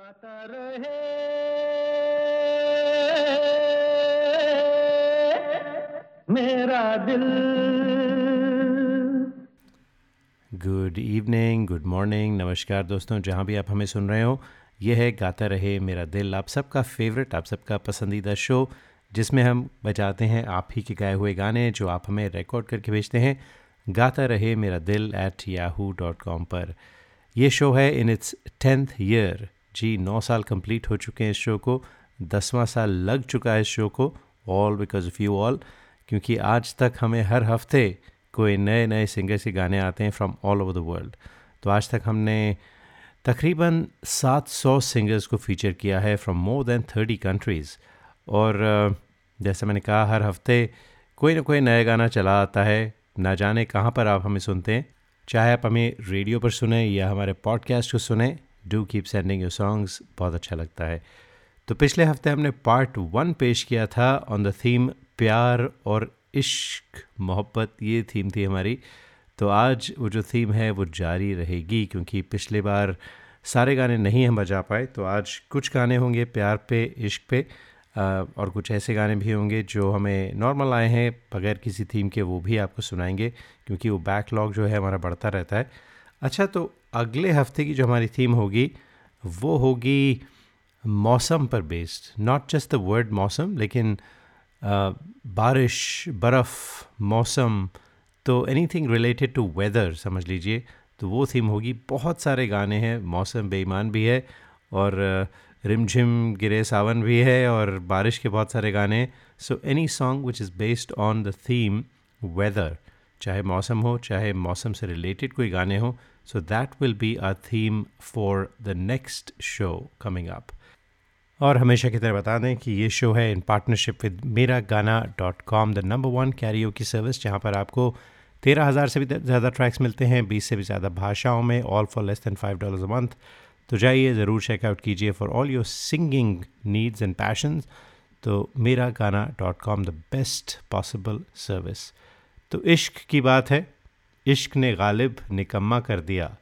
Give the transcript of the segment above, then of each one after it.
गाता रहे। मेरा दिल। गुड इवनिंग गुड मॉर्निंग नमस्कार दोस्तों, जहाँ भी आप हमें सुन रहे हो, यह है गाता रहे मेरा दिल। आप सबका फेवरेट आप सबका पसंदीदा शो जिसमें हम बजाते हैं आप ही के गाए हुए गाने, जो आप हमें रिकॉर्ड करके भेजते हैं, गाता रहे मेरा दिल एट याहू डॉट कॉम पर। यह शो है इन इट्स टेंथ ईयर जी, नौ साल कंप्लीट हो चुके हैं इस शो को। दसवां साल लग चुका है इस शो को all because of you all क्योंकि आज तक हमें हर हफ़्ते कोई नए नए सिंगर से गाने आते हैं from all over the world तो आज तक हमने तकरीबन 700 सिंगर्स को फीचर किया है फ्रॉम मोर देन 30 कंट्रीज़ और जैसे मैंने कहा, हर हफ़्ते कोई ना कोई नया गाना चला आता है। ना जाने कहाँ पर आप हमें सुनते हैं। चाहे आप हमें रेडियो पर सुने या हमारे पॉडकास्ट को सुने do keep sending your songs बहुत अच्छा लगता है। तो पिछले हफ़्ते हमने पार्ट वन पेश किया था ऑन द थीम प्यार और इश्क, मोहब्बत, ये थीम थी हमारी। तो आज वो जो थीम है वो जारी रहेगी क्योंकि पिछले बार सारे गाने नहीं हम बजा पाए तो आज कुछ गाने होंगे प्यार पे, इश्क पे और कुछ ऐसे गाने भी होंगे जो हमें नॉर्मल आए हैं, बगैर किसी थीम के वो भी आपको सुनाएँगे क्योंकि वो बैकलॉग जो है हमारा बढ़ता रहता है। अच्छा तो अगले हफ़्ते की जो हमारी थीम होगी, वो होगी मौसम पर based not just the word मौसम, लेकिन बारिश, बर्फ़, मौसम तो एनीथिंग रिलेटेड टू वेदर समझ लीजिए तो वो थीम होगी। बहुत सारे गाने हैं, मौसम बेईमान भी है, और रिमझिम गिरे सावन भी है, और बारिश के बहुत सारे गाने so any song which is based on the theme weather चाहे मौसम हो, चाहे मौसम से रिलेटेड कोई गाने हो so that will be our theme for the next show coming up और हमेशा की तरह बता दें कि ये शो है इन partnership with Mera Gana dot com the number one karaoke की सर्विस जहाँ पर आपको तेरह हज़ार से भी ज़्यादा ट्रैक्स मिलते हैं, बीस से भी ज़्यादा भाषाओं में all for less than five dollars a month तो जाइए, ज़रूर चेकआउट कीजिए for all your singing needs and passions तो Mera Gana dot com the best possible service तो इश्क की बात है। इश्क ने गालिब निकम्मा कर दिया।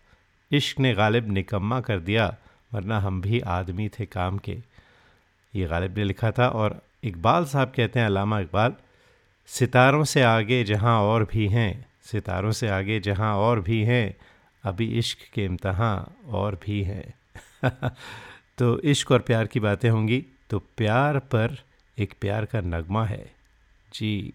इश्क ने गालिब निकम्मा कर दिया, वरना हम भी आदमी थे काम के। ये गालिब ने लिखा था और इकबाल साहब कहते हैं, अलामा इकबाल, सितारों से आगे जहाँ और भी हैं, सितारों से आगे जहाँ और भी हैं, अभी इश्क के इम्तहान और भी हैं। तो इश्क और प्यार की बातें होंगी तो प्यार पर एक प्यार का नगमा है। जी।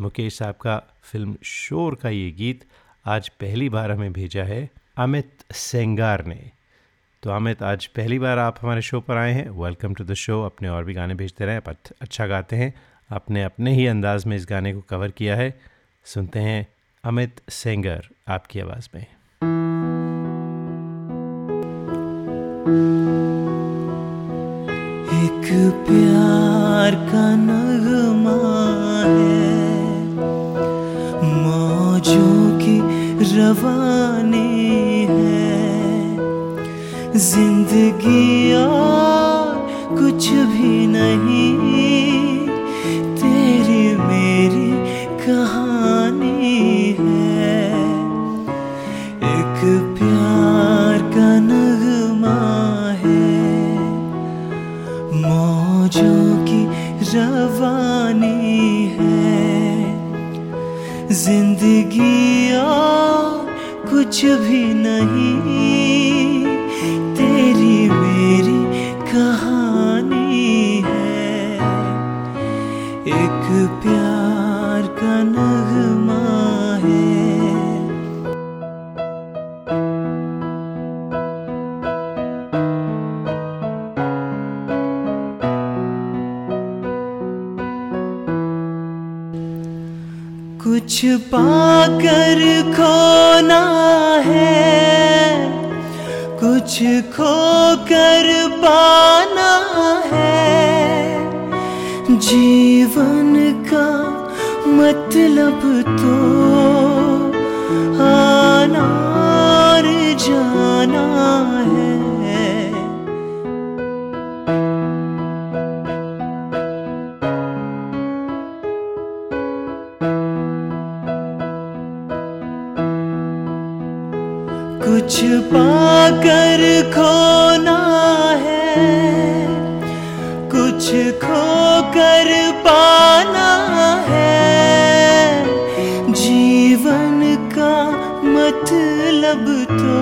मुकेश साहब का फ़िल्म शोर का ये गीत आज पहली बार हमें भेजा है अमित सेंगार ने। तो अमित, आज पहली बार आप हमारे शो पर आए हैं। वेलकम टू द शो अपने और भी गाने भेजते रहें। आप अच्छा गाते हैं। आपने अपने ही अंदाज में इस गाने को कवर किया है। सुनते हैं अमित सेंगर आपकी आवाज़ में। एक प्यार का नगमा है। मौजों की रवानी है। ज़िंदगी और कुछ भी नहीं तेरी मेरी कहानी। ज़िंदगी कुछ भी नहीं। पाकर खोना है। कुछ खो कर पाना है। जीवन का मतलब तो कर खोना है। कुछ खो कर पाना है। जीवन का मतलब तो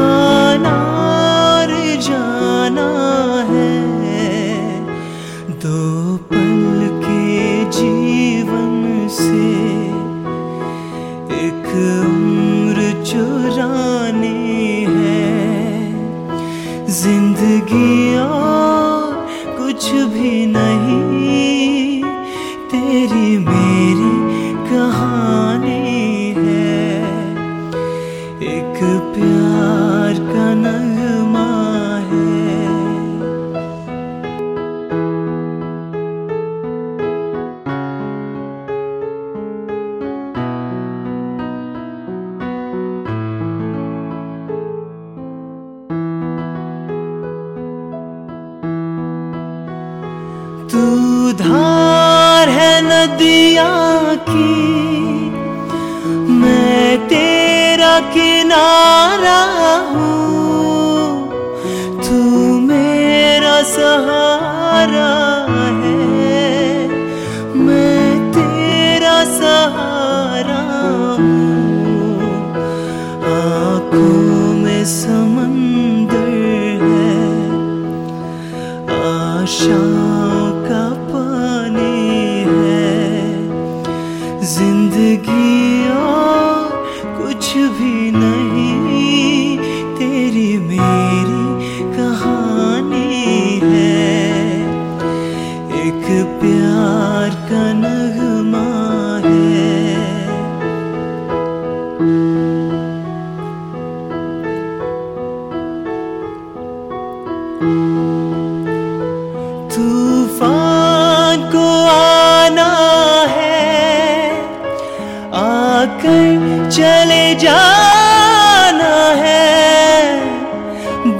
आना और जाना है। दो पल के जीवन से एक चुरानी है। ज़िंदगी और कुछ भी नहीं।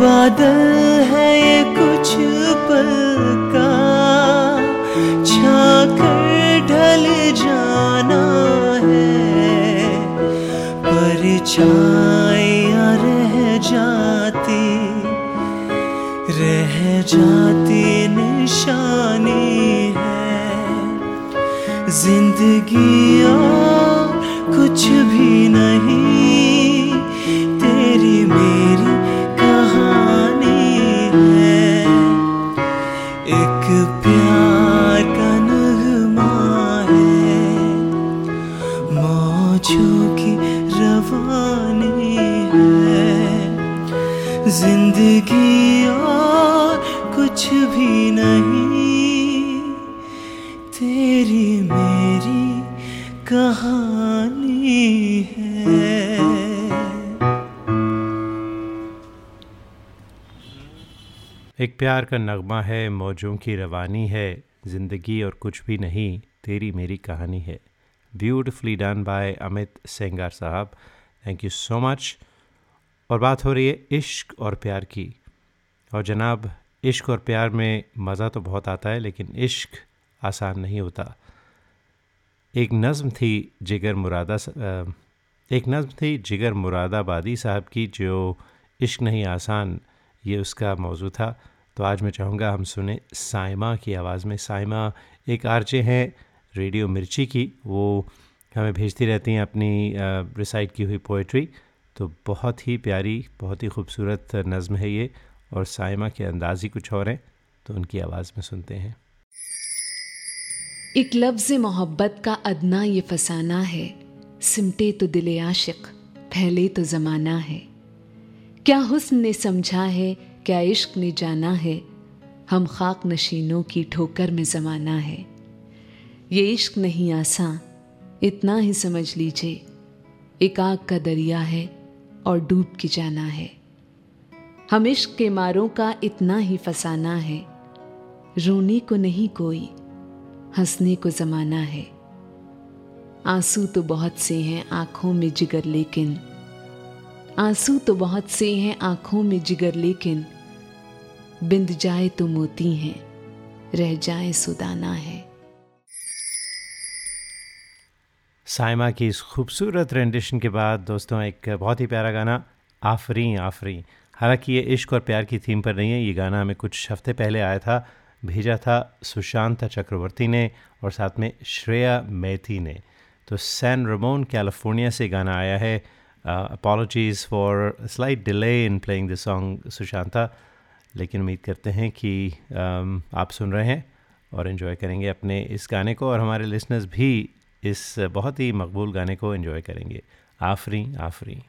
बादल है ये कुछ पल का। छाकर ढल जाना है। परछाइयाँ रह जाती रह जाती निशानी है। ज़िंदगी और कुछ भी नहीं। एक प्यार का नगमा है, मौजों की रवानी है, ज़िंदगी और कुछ भी नहीं, तेरी मेरी कहानी है। Beautifully done by Amit Sengar साहब। थैंक यू सो मच और बात हो रही है इश्क और प्यार की। और जनाब, इश्क और प्यार में मज़ा तो बहुत आता है, लेकिन इश्क आसान नहीं होता। एक नज़म थी जिगर मुरादा एक नज़म थी जिगर मुरादाबादी साहब की, जो इश्क नहीं आसान, ये उसका मौजू था। तो आज मैं चाहूँगा हम सुने साइमा की आवाज़ में। साइमा, एक आरजे हैं, रेडियो मिर्ची की। वो हमें भेजती रहती हैं अपनी रिसाइट की हुई पोइट्री तो बहुत ही प्यारी, बहुत ही खूबसूरत नज़म है ये और साइमा के अंदाज़ ही कुछ और हैं तो उनकी आवाज़ में सुनते हैं। एक लफ्ज़ मोहब्बत का अदना ये फसाना है। सिमटे तो दिल आशिक, फैले तो ज़माना है। क्या हुस्न ने समझा है क्या इश्क ने जाना है? हम खाक नशीनों की ठोकर में ज़माना है। ये इश्क नहीं आसान, इतना ही समझ लीजिए। एक आग का दरिया है और डूब के जाना है। हम इश्क के मारों का इतना ही फसाना है। रोने को नहीं कोई, हंसने को जमाना है। आँसू तो बहुत से हैं आँखों में जिगर, लेकिन आँसू तो बहुत से हैं आँखों में जिगर, लेकिन बिंद जाए तो मोती हैं, रह जाए सुदाना है। साइमा की इस खूबसूरत रेंडिशन के बाद दोस्तों एक बहुत ही प्यारा गाना, आफरी आफरी। हालाँकि ये इश्क और प्यार की थीम पर नहीं है, ये गाना हमें कुछ हफ़्ते पहले आया था, भेजा था सुशांत चक्रवर्ती ने और साथ में श्रेया मैथी ने। तो सैन रमोन, कैलिफ़ोर्निया से गाना आया है। Apologies for slight delay in playing the song Sushanta लेकिन उम्मीद करते हैं कि um, आप सुन रहे हैं और इन्जॉय करेंगे अपने इस गाने को और हमारे लिसनर्स भी इस बहुत ही मकबूल गाने को इन्जॉय करेंगे। आफरी आफरी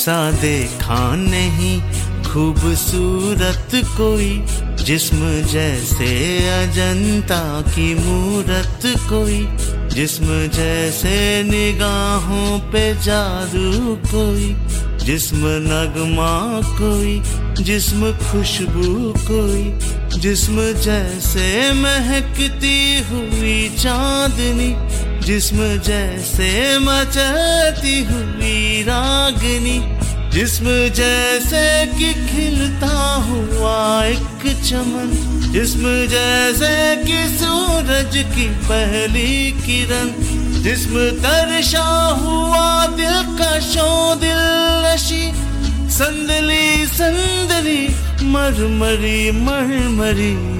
ऐसा देखा नहीं, खूबसूरत कोई जिस्म जैसे अजंता की मूरत कोई जिस्म जैसे निगाहों पे जादू कोई जिस्म नगमा कोई जिस्म खुशबू कोई जिस्म जैसे महकती हुई चांदनी जिस्म जैसे मचती हुई रागनी, जिस्म जैसे कि खिलता हुआ एक चमन, जिस्म जैसे कि सूरज की पहली किरण, जिस्म तरशा हुआ दिल का शो दिल नशी। संदली संदली, मरमरी मरमरी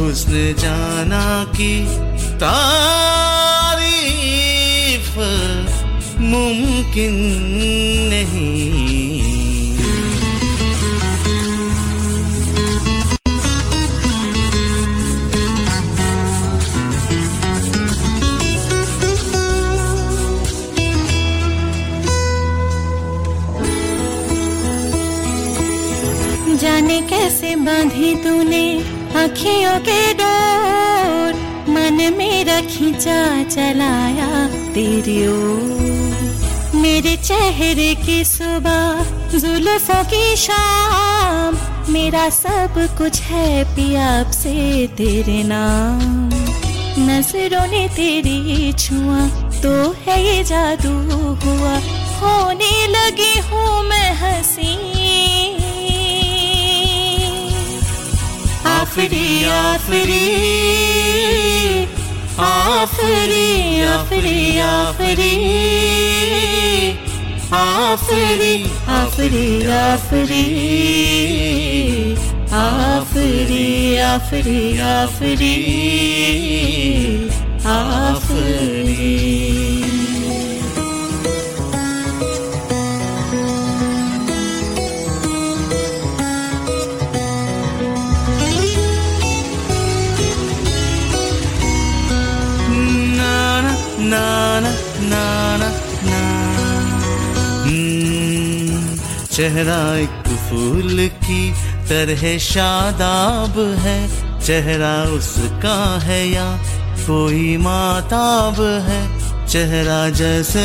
हुस्न जाना की तारीफ़ मुमकिन नहीं। जाने कैसे बांधी तूने अखियों के डोर, मन मेरा खींचा चलाया तेरी ओर। मेरे चेहरे की सुबह, जुल्फों की शाम, मेरा सब कुछ है पियाब से तेरे नाम। नज़रों ने तेरी छुआ तो है ये जादू हुआ। होने लगी हूँ मैं हसी आफरी आफरी आफरी आफरी आफरी आफरी आफरी आफरी आफरी आफरी आफरी आफरी चेहरा एक फूल की तरह शादाब है। चेहरा उसका है या कोई माताब है। चेहरा जैसे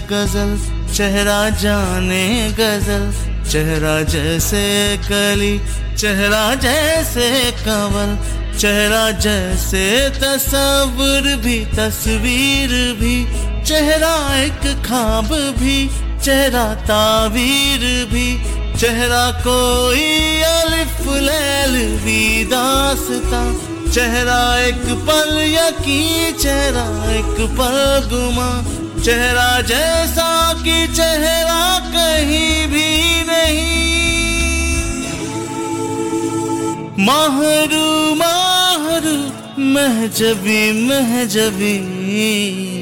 गज़ल, चेहरा जाने गज़ल। चेहरा जैसे कली चेहरा जैसे कंवल। चेहरा जैसे तस्वीर भी तस्वीर भी। चेहरा एक खाब भी चेहरा तावीर भी, चेहरा कोई अलिफ लैल भी दासता। चेहरा एक पल यकी, चेहरा एक पल गुमा। चेहरा जैसा कि चेहरा कहीं भी नहीं। माहरू माहरू महजबी महजबी।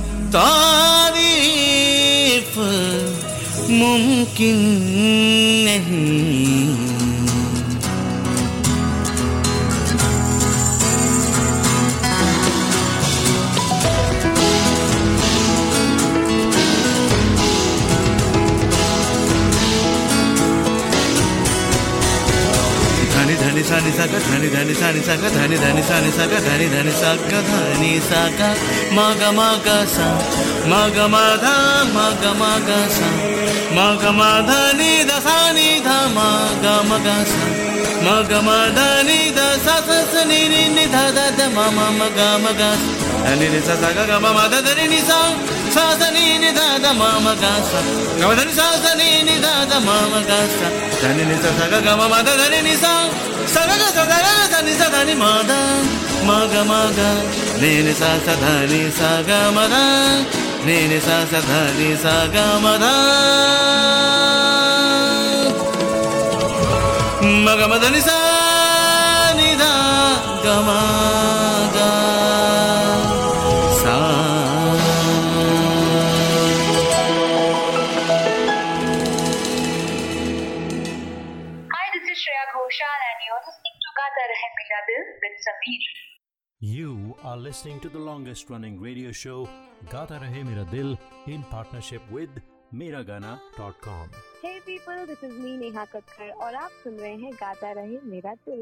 तारीफ़ मुमकिन नहीं। म ग म ध नि द सा नि ध म ग म ग सा म ग म ध नि द सा स स नि नि नि ध ध ध म म म ग म ग सा, नि नि सा सा। ग ग म म ध नि नि सा सा, स, नि नि ध ध म म ग म, ग सा। ध नि नि सा सा ग, म म, ध ध, नि नि सा। नि सा ध नि म ध म ग म ग नि नि सा सा ध नि सा ग म ध नि नि सा सा ध नि सा ग म ध म ग म ध नि सा You are listening to the longest running radio show Gata Rahe Mera Dil in partnership with Miragana.com. Hey people, this is me Neha Kakkar और आप सुन रहे हैं गाता रहे मेरा दिल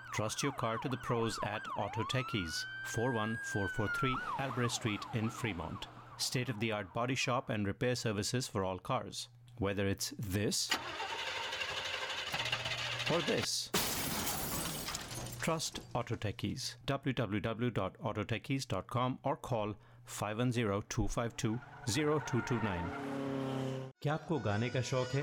trust your car to the pros at Auto Techies, 41443 Albrecht Street in Fremont. State of the art body shop and repair services for all cars. Whether it's this or this. Trust Auto Techies. www.autotechies.com or call 510-252-0229. क्या आपको गाने का शौक है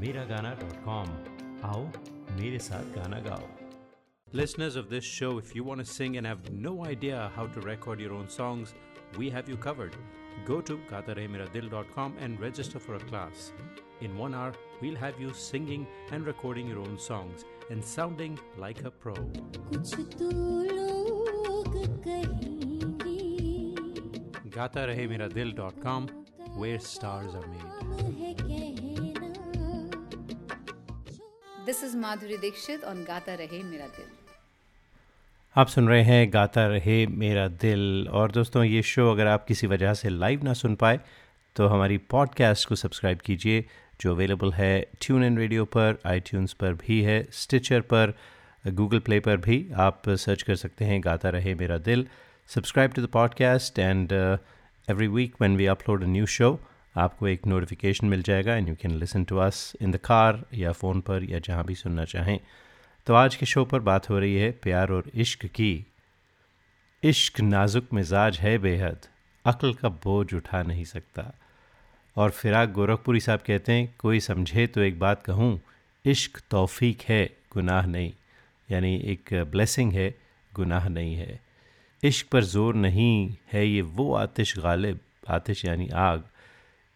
Miragana.com. आओ मेरे साथ गाना गाओ Listeners of this show, if you want to sing and have no idea how to record your own songs, we have you covered. Go to gatarehmeradil.com and register for a class. In one hour, we'll have you singing and recording your own songs and sounding like a pro. कुछ तो लोग कहेंगे gatarehmeradil.com, where stars are made. है is Madhuri Dixit on Gata Rahe Mera Dil. आप सुन रहे हैं गाता रहे मेरा दिल। और दोस्तों, ये शो अगर आप किसी वजह से लाइव ना सुन पाए तो हमारी पॉडकास्ट को सब्सक्राइब कीजिए, जो अवेलेबल है ट्यून इन रेडियो पर आईट्यून्स पर भी है स्टिचर पर गूगल प्ले पर भी आप सर्च कर सकते हैं Gaata Rahe Mera Dil. Subscribe to the podcast and every week when we upload a new show आपको एक नोटिफिकेशन मिल जाएगा and you can listen to us in the car या फ़ोन पर या जहाँ भी सुनना चाहें। तो आज के शो पर बात हो रही है प्यार और इश्क की। इश्क नाजुक मिजाज है बेहद। अक्ल का बोझ उठा नहीं सकता। और फिराक गोरखपुरी साहब कहते हैं, कोई समझे तो एक बात कहूँ, इश्क तौफीक है, गुनाह नहीं। यानी एक ब्लेसिंग है, गुनाह नहीं है। इश्क पर ज़ोर नहीं है ये वो आतिश गालिब, आतिश यानी आग।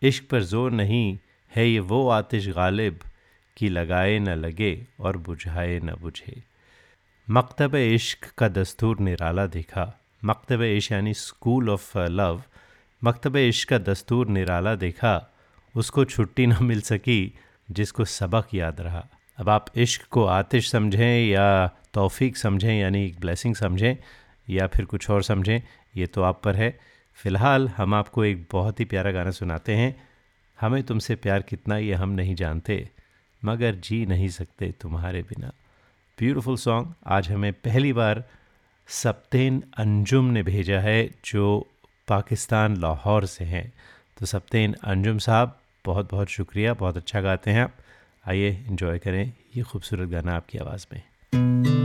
इश्क पर ज़ोर नहीं है ये वो आतिश गालिब कि लगाए न लगे और बुझाए न बुझे। मकतब इश्क का दस्तूर निराला देखा। मकतब इश्क यानी स्कूल ऑफ़ लव। मकतब इश्क का दस्तूर निराला देखा। उसको छुट्टी न मिल सकी, जिसको सबक याद रहा। अब आप इश्क को आतिश समझें या तौफीक समझें, यानी एक ब्लेसिंग समझें या फिर कुछ और समझें, ये तो आप पर है। फ़िलहाल हम आपको एक बहुत ही प्यारा गाना सुनाते हैं। हमें तुमसे प्यार कितना ये हम नहीं जानते, मगर जी नहीं सकते तुम्हारे बिना। ब्यूटीफुल सॉन्ग, आज हमें पहली बार सप्तेन अंजुम ने भेजा है, जो पाकिस्तान लाहौर से हैं। तो सप्तेन अंजुम साहब बहुत बहुत शुक्रिया, बहुत अच्छा गाते हैं आप। आइए इन्जॉय करें ये खूबसूरत गाना आपकी आवाज़ में।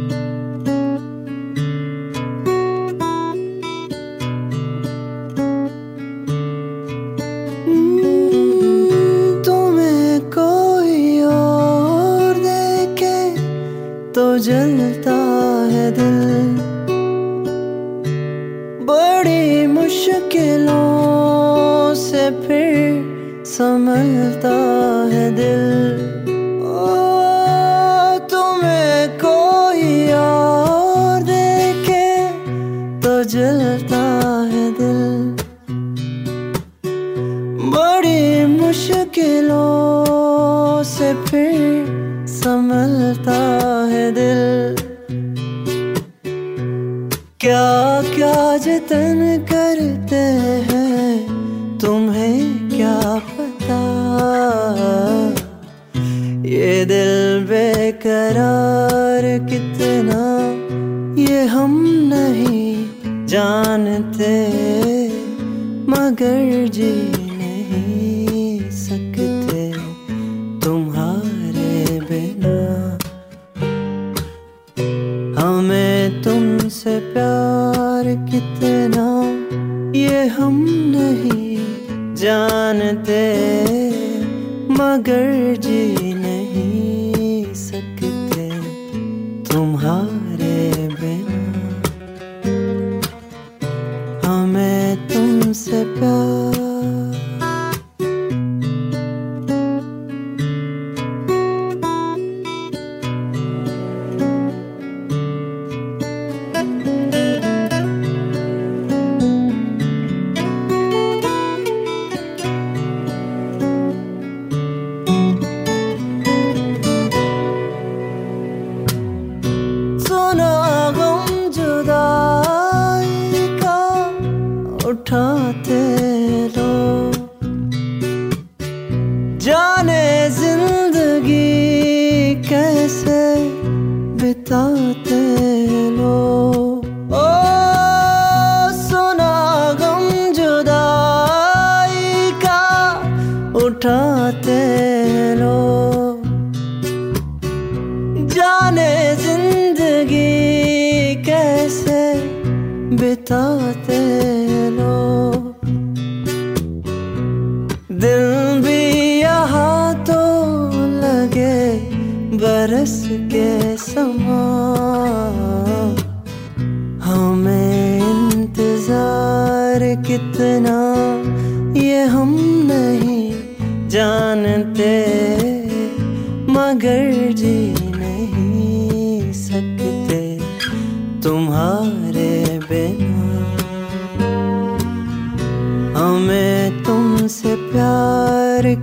उठाते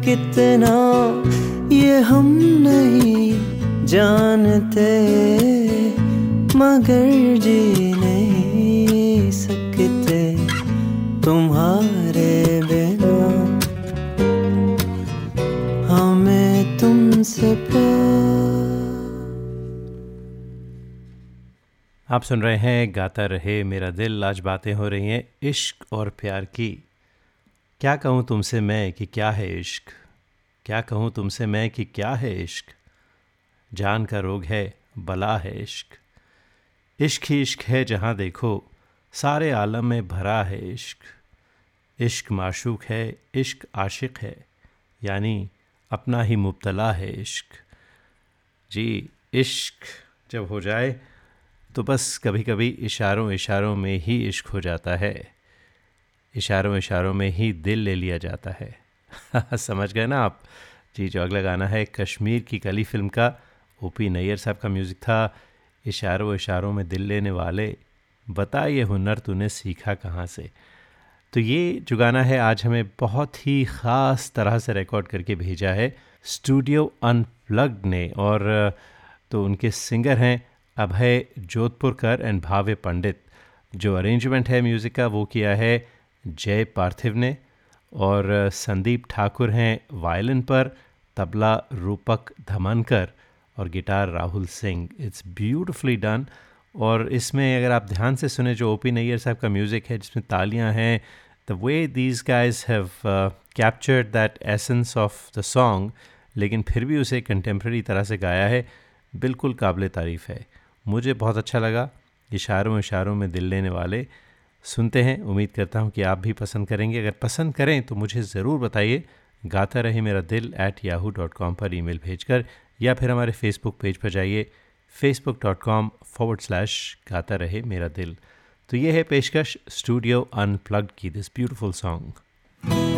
कितना ये हम नहीं जानते, मगर जी नहीं सकते तुम्हारे बिना। हमें तुमसे आप सुन रहे हैं गाता रहे मेरा दिल, आज बातें हो रही हैं इश्क और प्यार की। क्या कहूँ तुमसे मैं कि क्या है इश्क? क्या कहूँ तुमसे मैं कि क्या है इश्क? जान का रोग है, बला है इश्क। इश्क ही इश्क है जहाँ देखो, सारे आलम में भरा है इश्क। इश्क माशूक है, इश्क आशिक है, यानी अपना ही मुबतला है इश्क। जी, इश्क जब हो जाए तो बस कभी कभी इशारों इशारों में ही इश्क हो जाता है। इशारों इशारों में ही दिल ले लिया जाता है। समझ गए ना आप? जी, जो अगला गाना है, कश्मीर की कली फ़िल्म का, ओपी नैयर साहब का म्यूज़िक था। इशारों इशारों में दिल लेने वाले बता ये हुनर तूने सीखा कहाँ से? तो ये जो गाना है, आज हमें बहुत ही ख़ास तरह से रिकॉर्ड करके भेजा है। स्टूडियो अनप्लग्ड ने, और तो उनके सिंगर हैं अभय जोधपुरकर एंड भावे पंडित। जो अरेंजमेंट है म्यूज़िक का, वो किया है जय पार्थिव ने और संदीप ठाकुर हैं वायलिन पर, तबला रूपक धमनकर और guitar Rahul Singh. It's beautifully done और इसमें अगर आप ध्यान से सुने जो ओ पी नैयर साहब का म्यूज़िक है, जिसमें तालियाँ हैं the way these guys have captured that essence of the song लेकिन फिर भी उसे कंटेम्प्रेरी तरह से गाया है, बिल्कुल काबिल तारीफ़ है। मुझे बहुत अच्छा लगा, इशारों इशारों में दिल लेने वाले। सुनते हैं। उम्मीद करता हूँ कि आप भी पसंद करेंगे। अगर पसंद करें तो मुझे ज़रूर बताइए। गाता रहे मेरा दिल एट याहू डॉट कॉम पर ई मेल भेज कर या फिर हमारे फेसबुक पेज पर जाइए। Facebook dot com forward slash Gaata Rahe Mera Dil. तो ये है पेशकश स्टूडियो अनप्लग्ड की दिस ब्यूटिफुल सॉन्ग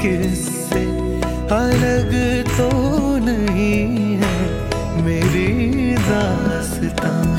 किस्से अलग तो नहीं है मेरी दास्तां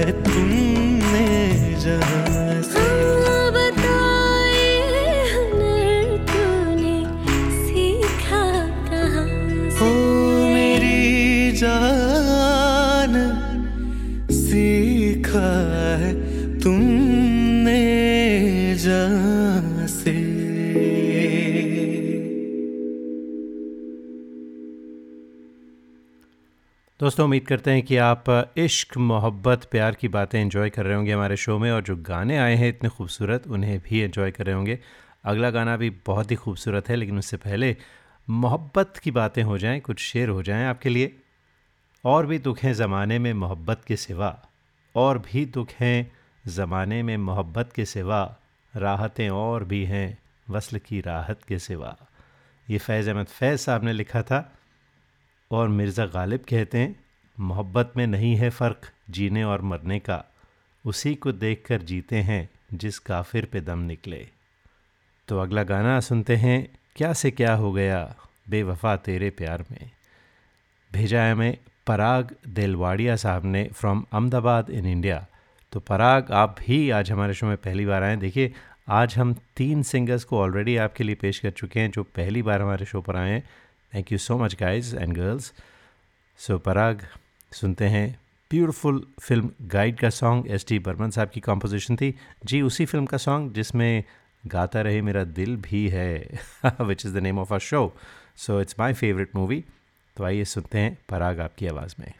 है तुमने जहाँ दोस्तों, उम्मीद करते हैं कि आप इश्क, मोहब्बत, प्यार की बातें एंजॉय कर रहे होंगे हमारे शो में और जो गाने आए हैं इतने खूबसूरत, उन्हें भी एंजॉय कर रहे होंगे। अगला गाना भी बहुत ही खूबसूरत है, लेकिन उससे पहले मोहब्बत की बातें हो जाएँ, कुछ शेर हो जाएँ आपके लिए। और भी दुख हैं ज़माने में मोहब्बत के सिवा। और भी दुख हैं ज़माने में मोहब्बत के सिवा। राहतें और भी हैं, वसल की राहत के सिवा। ये फैज़ अहमद फैज़ साहब ने लिखा था। और मिर्ज़ा गालिब कहते हैं, मोहब्बत में नहीं है फ़र्क जीने और मरने का। उसी को देखकर जीते हैं जिस काफिर पे दम निकले। तो अगला गाना सुनते हैं, क्या से क्या हो गया बेवफा तेरे प्यार में? भेजा है हमें पराग देलवाड़िया साहब ने फ्रॉम अहमदाबाद इन इंडिया तो पराग, आप भी आज हमारे शो में पहली बार आए देखिए, आज हम तीन सिंगर्स को ऑलरेडी आपके लिए पेश कर चुके हैं, जो पहली बार हमारे शो पर आए हैं। Thank you so much guys and girls so Parag सुनते हैं ब्यूटीफुल फ़िल्म गाइड का सॉन्ग एस टी बर्मन साहब की कॉम्पोजिशन थी। जी, उसी फ़िल्म का सॉन्ग जिसमें गाता रहे मेरा दिल भी है which is the name of our show so it's my favourite movie तो आइए सुनते हैं पराग आपकी आवाज़ में।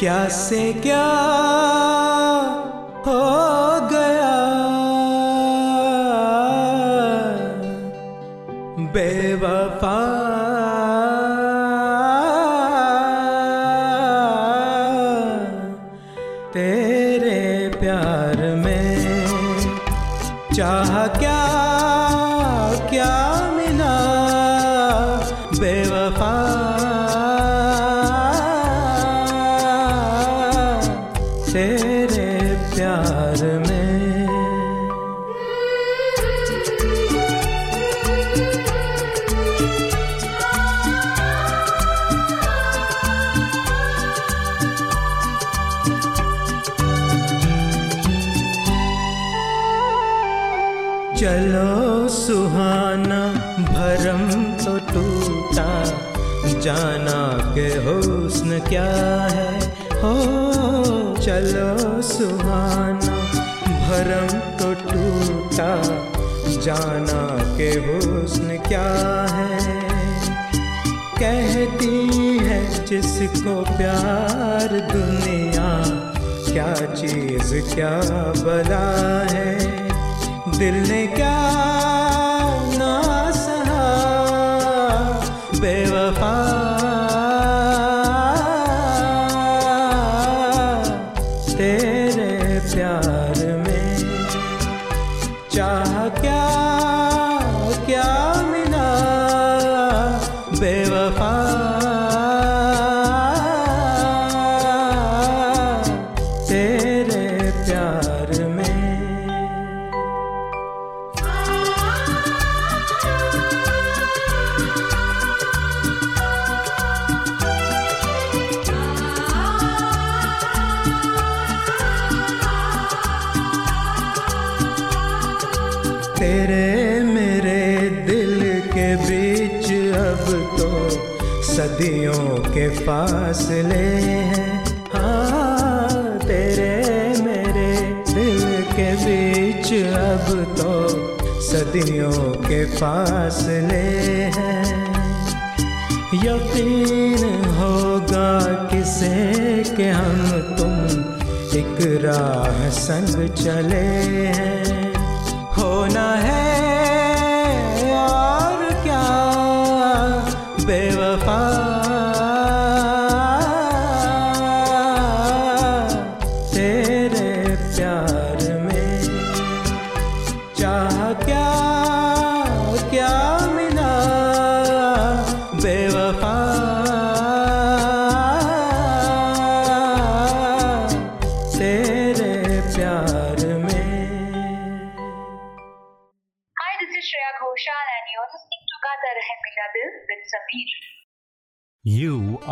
क्या से क्या क्या है? हो, चलो सुहाना। भरम तो टूटा, जाना के हुस्न क्या है? कहती है, जिसको प्यार दुनिया, क्या चीज़ क्या बला है? दिल ने क्या ना सहा? बेवफा सदियों के फासले हैं। हाँ तेरे मेरे दिल के बीच अब तो सदियों के फासले हैं। यकीन होगा किसे के हम तुम एक राह संग चले हैं।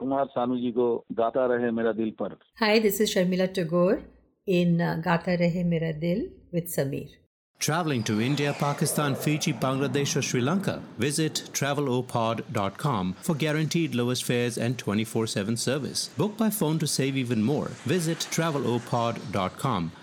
कुमार सानू जी को गाता रहे मेरा दिल पर Hi, this is Sharmila Tagore in uh, Gata Rahe Mera Dil with Sameer. Traveling to India, Pakistan, Fiji, Bangladesh, or Sri Lanka? Visit travelopod.com for guaranteed lowest fares and 24 7 service. Book by phone to save even more. Visit travelopod.com.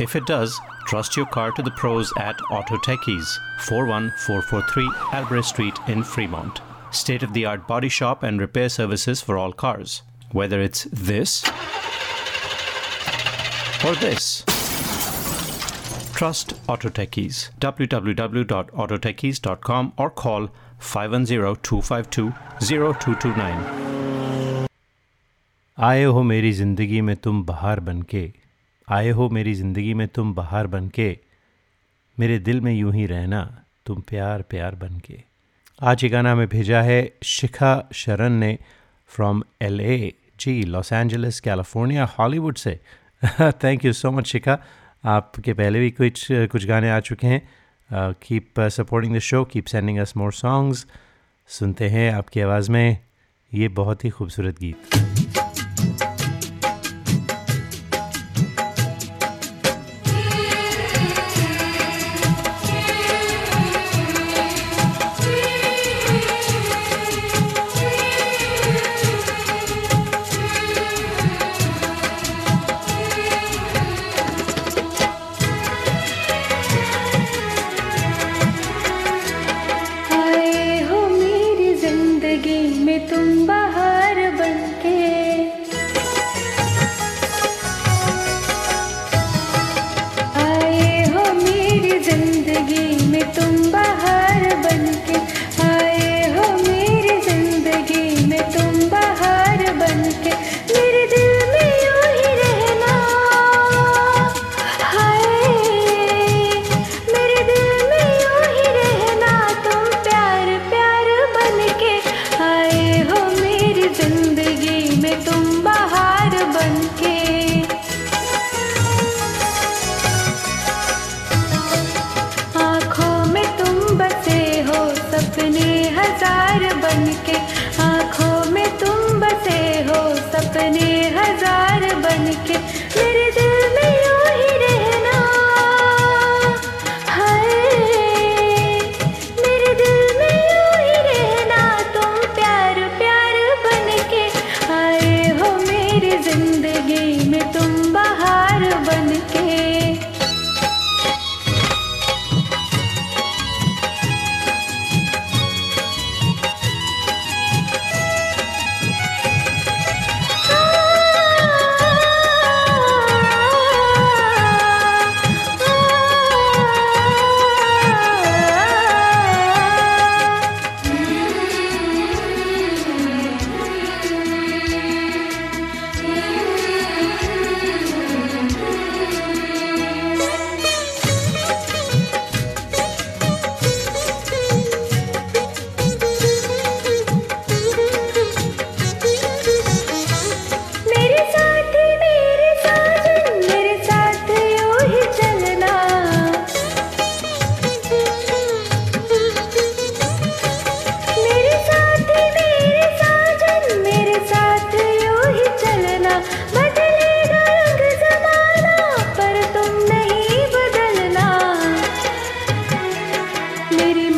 If it does, trust your car to the pros at Auto Techies, 41443 Albrecht Street in Fremont. State of the art body shop and repair services for all cars. Whether it's this or this. Trust Auto Techies. www.autotechies.com or call 510-252-0229. आए हो मेरी ज़िंदगी में तुम बहार बन के आए हो मेरी ज़िंदगी में तुम बाहर बन के मेरे दिल में यूँ ही रहना, तुम प्यार प्यार बन के आज ये गाना हमें भेजा है शिखा शरण ने from L A ji Los Angeles California Hollywood से। Thank you so much Shikha. आपके पहले भी कुछ कुछ गाने आ चुके हैं। Keep supporting the show keep sending us more songs सुनते हैं आपकी आवाज़ में ये बहुत ही खूबसूरत गीत। मेरी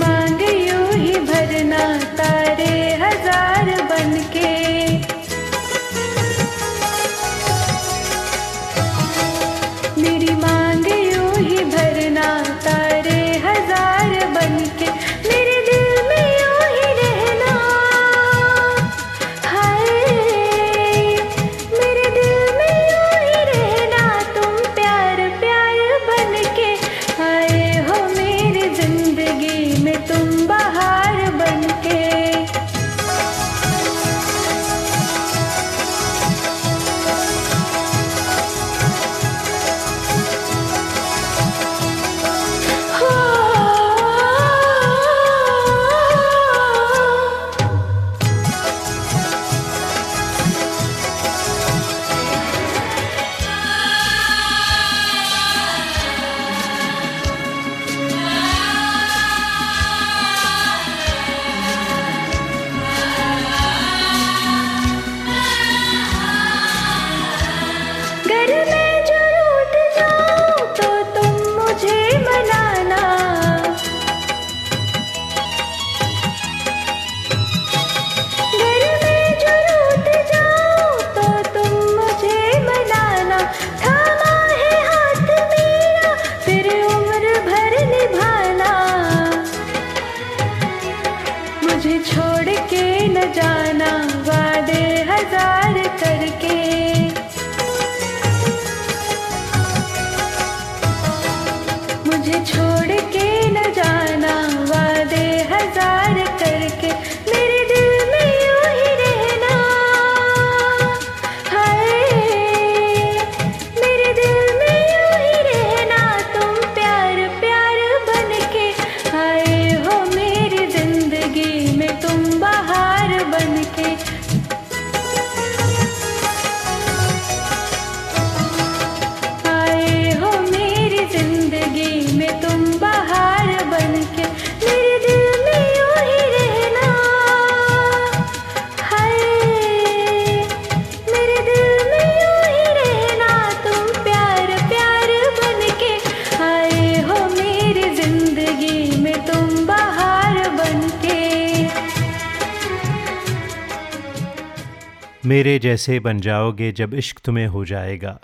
जैसे बन जाओगे जब इश्क तुम्हें हो जाएगा।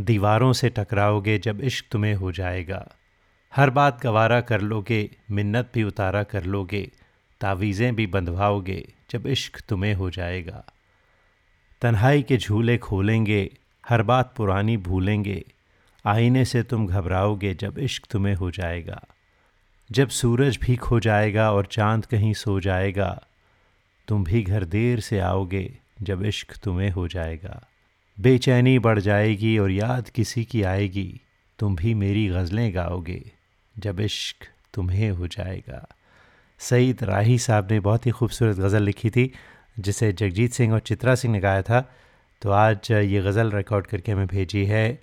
दीवारों से टकराओगे जब इश्क तुम्हें हो जाएगा। हर बात गवारा कर लोगे, मिन्नत भी उतारा कर लोगे, तावीज़ें भी बंधवाओगे जब इश्क तुम्हें हो जाएगा। तन्हाई के झूले खोलेंगे, हर बात पुरानी भूलेंगे, आईने से तुम घबराओगे जब इश्क तुम्हें हो जाएगा। जब सूरज भी खो जाएगा और चाँद कहीं सो जाएगा, तुम भी घर देर से आओगे जब इश्क तुम्हें हो जाएगा। बेचैनी बढ़ जाएगी और याद किसी की आएगी। तुम भी मेरी गज़लें गाओगे, जब इश्क तुम्हें हो जाएगा। सईद राही साहब ने बहुत ही खूबसूरत गज़ल लिखी थी, जिसे जगजीत सिंह और चित्रा सिंह ने गाया था। तो आज ये गज़ल रिकॉर्ड करके हमें भेजी है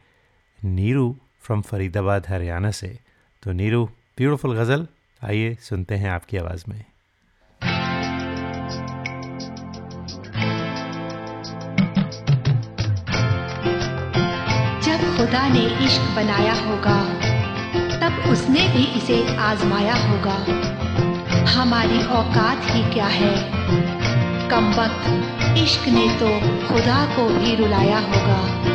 नीरू फ्रॉम फरीदाबाद, हरियाणा से। तो नीरू ब्यूटीफुल गज़ल। आइए सुनते हैं आपकी आवाज़ में। खुदा ने इश्क बनाया होगा, तब उसने भी इसे आजमाया होगा। हमारी औकात ही क्या है? कम वक्त, इश्क ने तो खुदा को भी रुलाया होगा।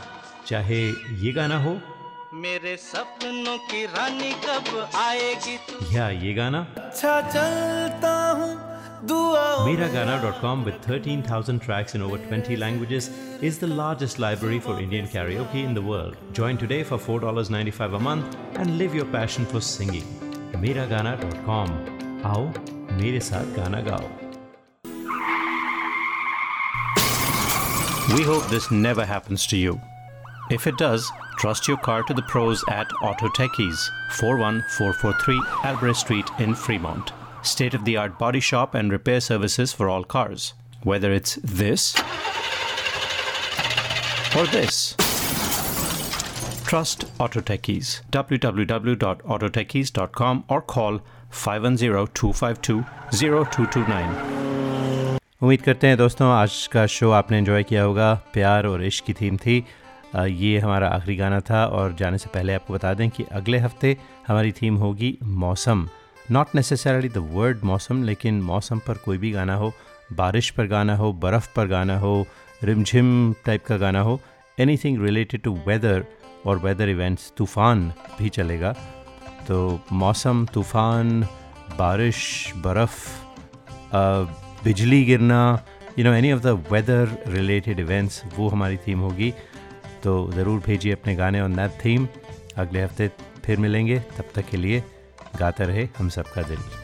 चाहे ये गाना हो मेरे सपनों की रानी कब आएगी तू या ये गाना अच्छा चलता हूँ Miragana.com with 13,000 tracks in over 20 languages is the largest library for Indian karaoke in the world. Join today for $4.95 a month and live your passion for singing. Miragana.com. आओ मेरे साथ गाना गाओ We hope this never happens to you. If it does, trust your car to the pros at Auto Techies, 41443 Albrecht Street in Fremont. State of the art body shop and repair services for all cars. Whether it's this or this. Trust Auto Techies. www.autotechies.com or call 510-252-0229. उम्मीद करते हैं दोस्तों आज का show आपने enjoy किया होगा प्यार और इश्क की थीम थी अ, ये हमारा आखिरी गाना था और जाने से पहले आपको बता दें कि अगले हफ़्ते हमारी थीम होगी मौसम। नॉट नेसेसरली द वर्ड मौसम, लेकिन मौसम पर कोई भी गाना हो, बारिश पर गाना हो, बर्फ़ पर गाना हो, रिमझिम टाइप का गाना हो anything related to weather और वेदर इवेंट्स तूफ़ान भी चलेगा। तो मौसम, तूफ़ान, बारिश, बर्फ़ बिजली गिरना you know any of the weather related events वो हमारी थीम होगी। तो ज़रूर भेजिए अपने गाने ऑन दैट थीम अगले हफ़्ते फिर मिलेंगे। तब तक के लिए गाता रहे हम सबका दिल।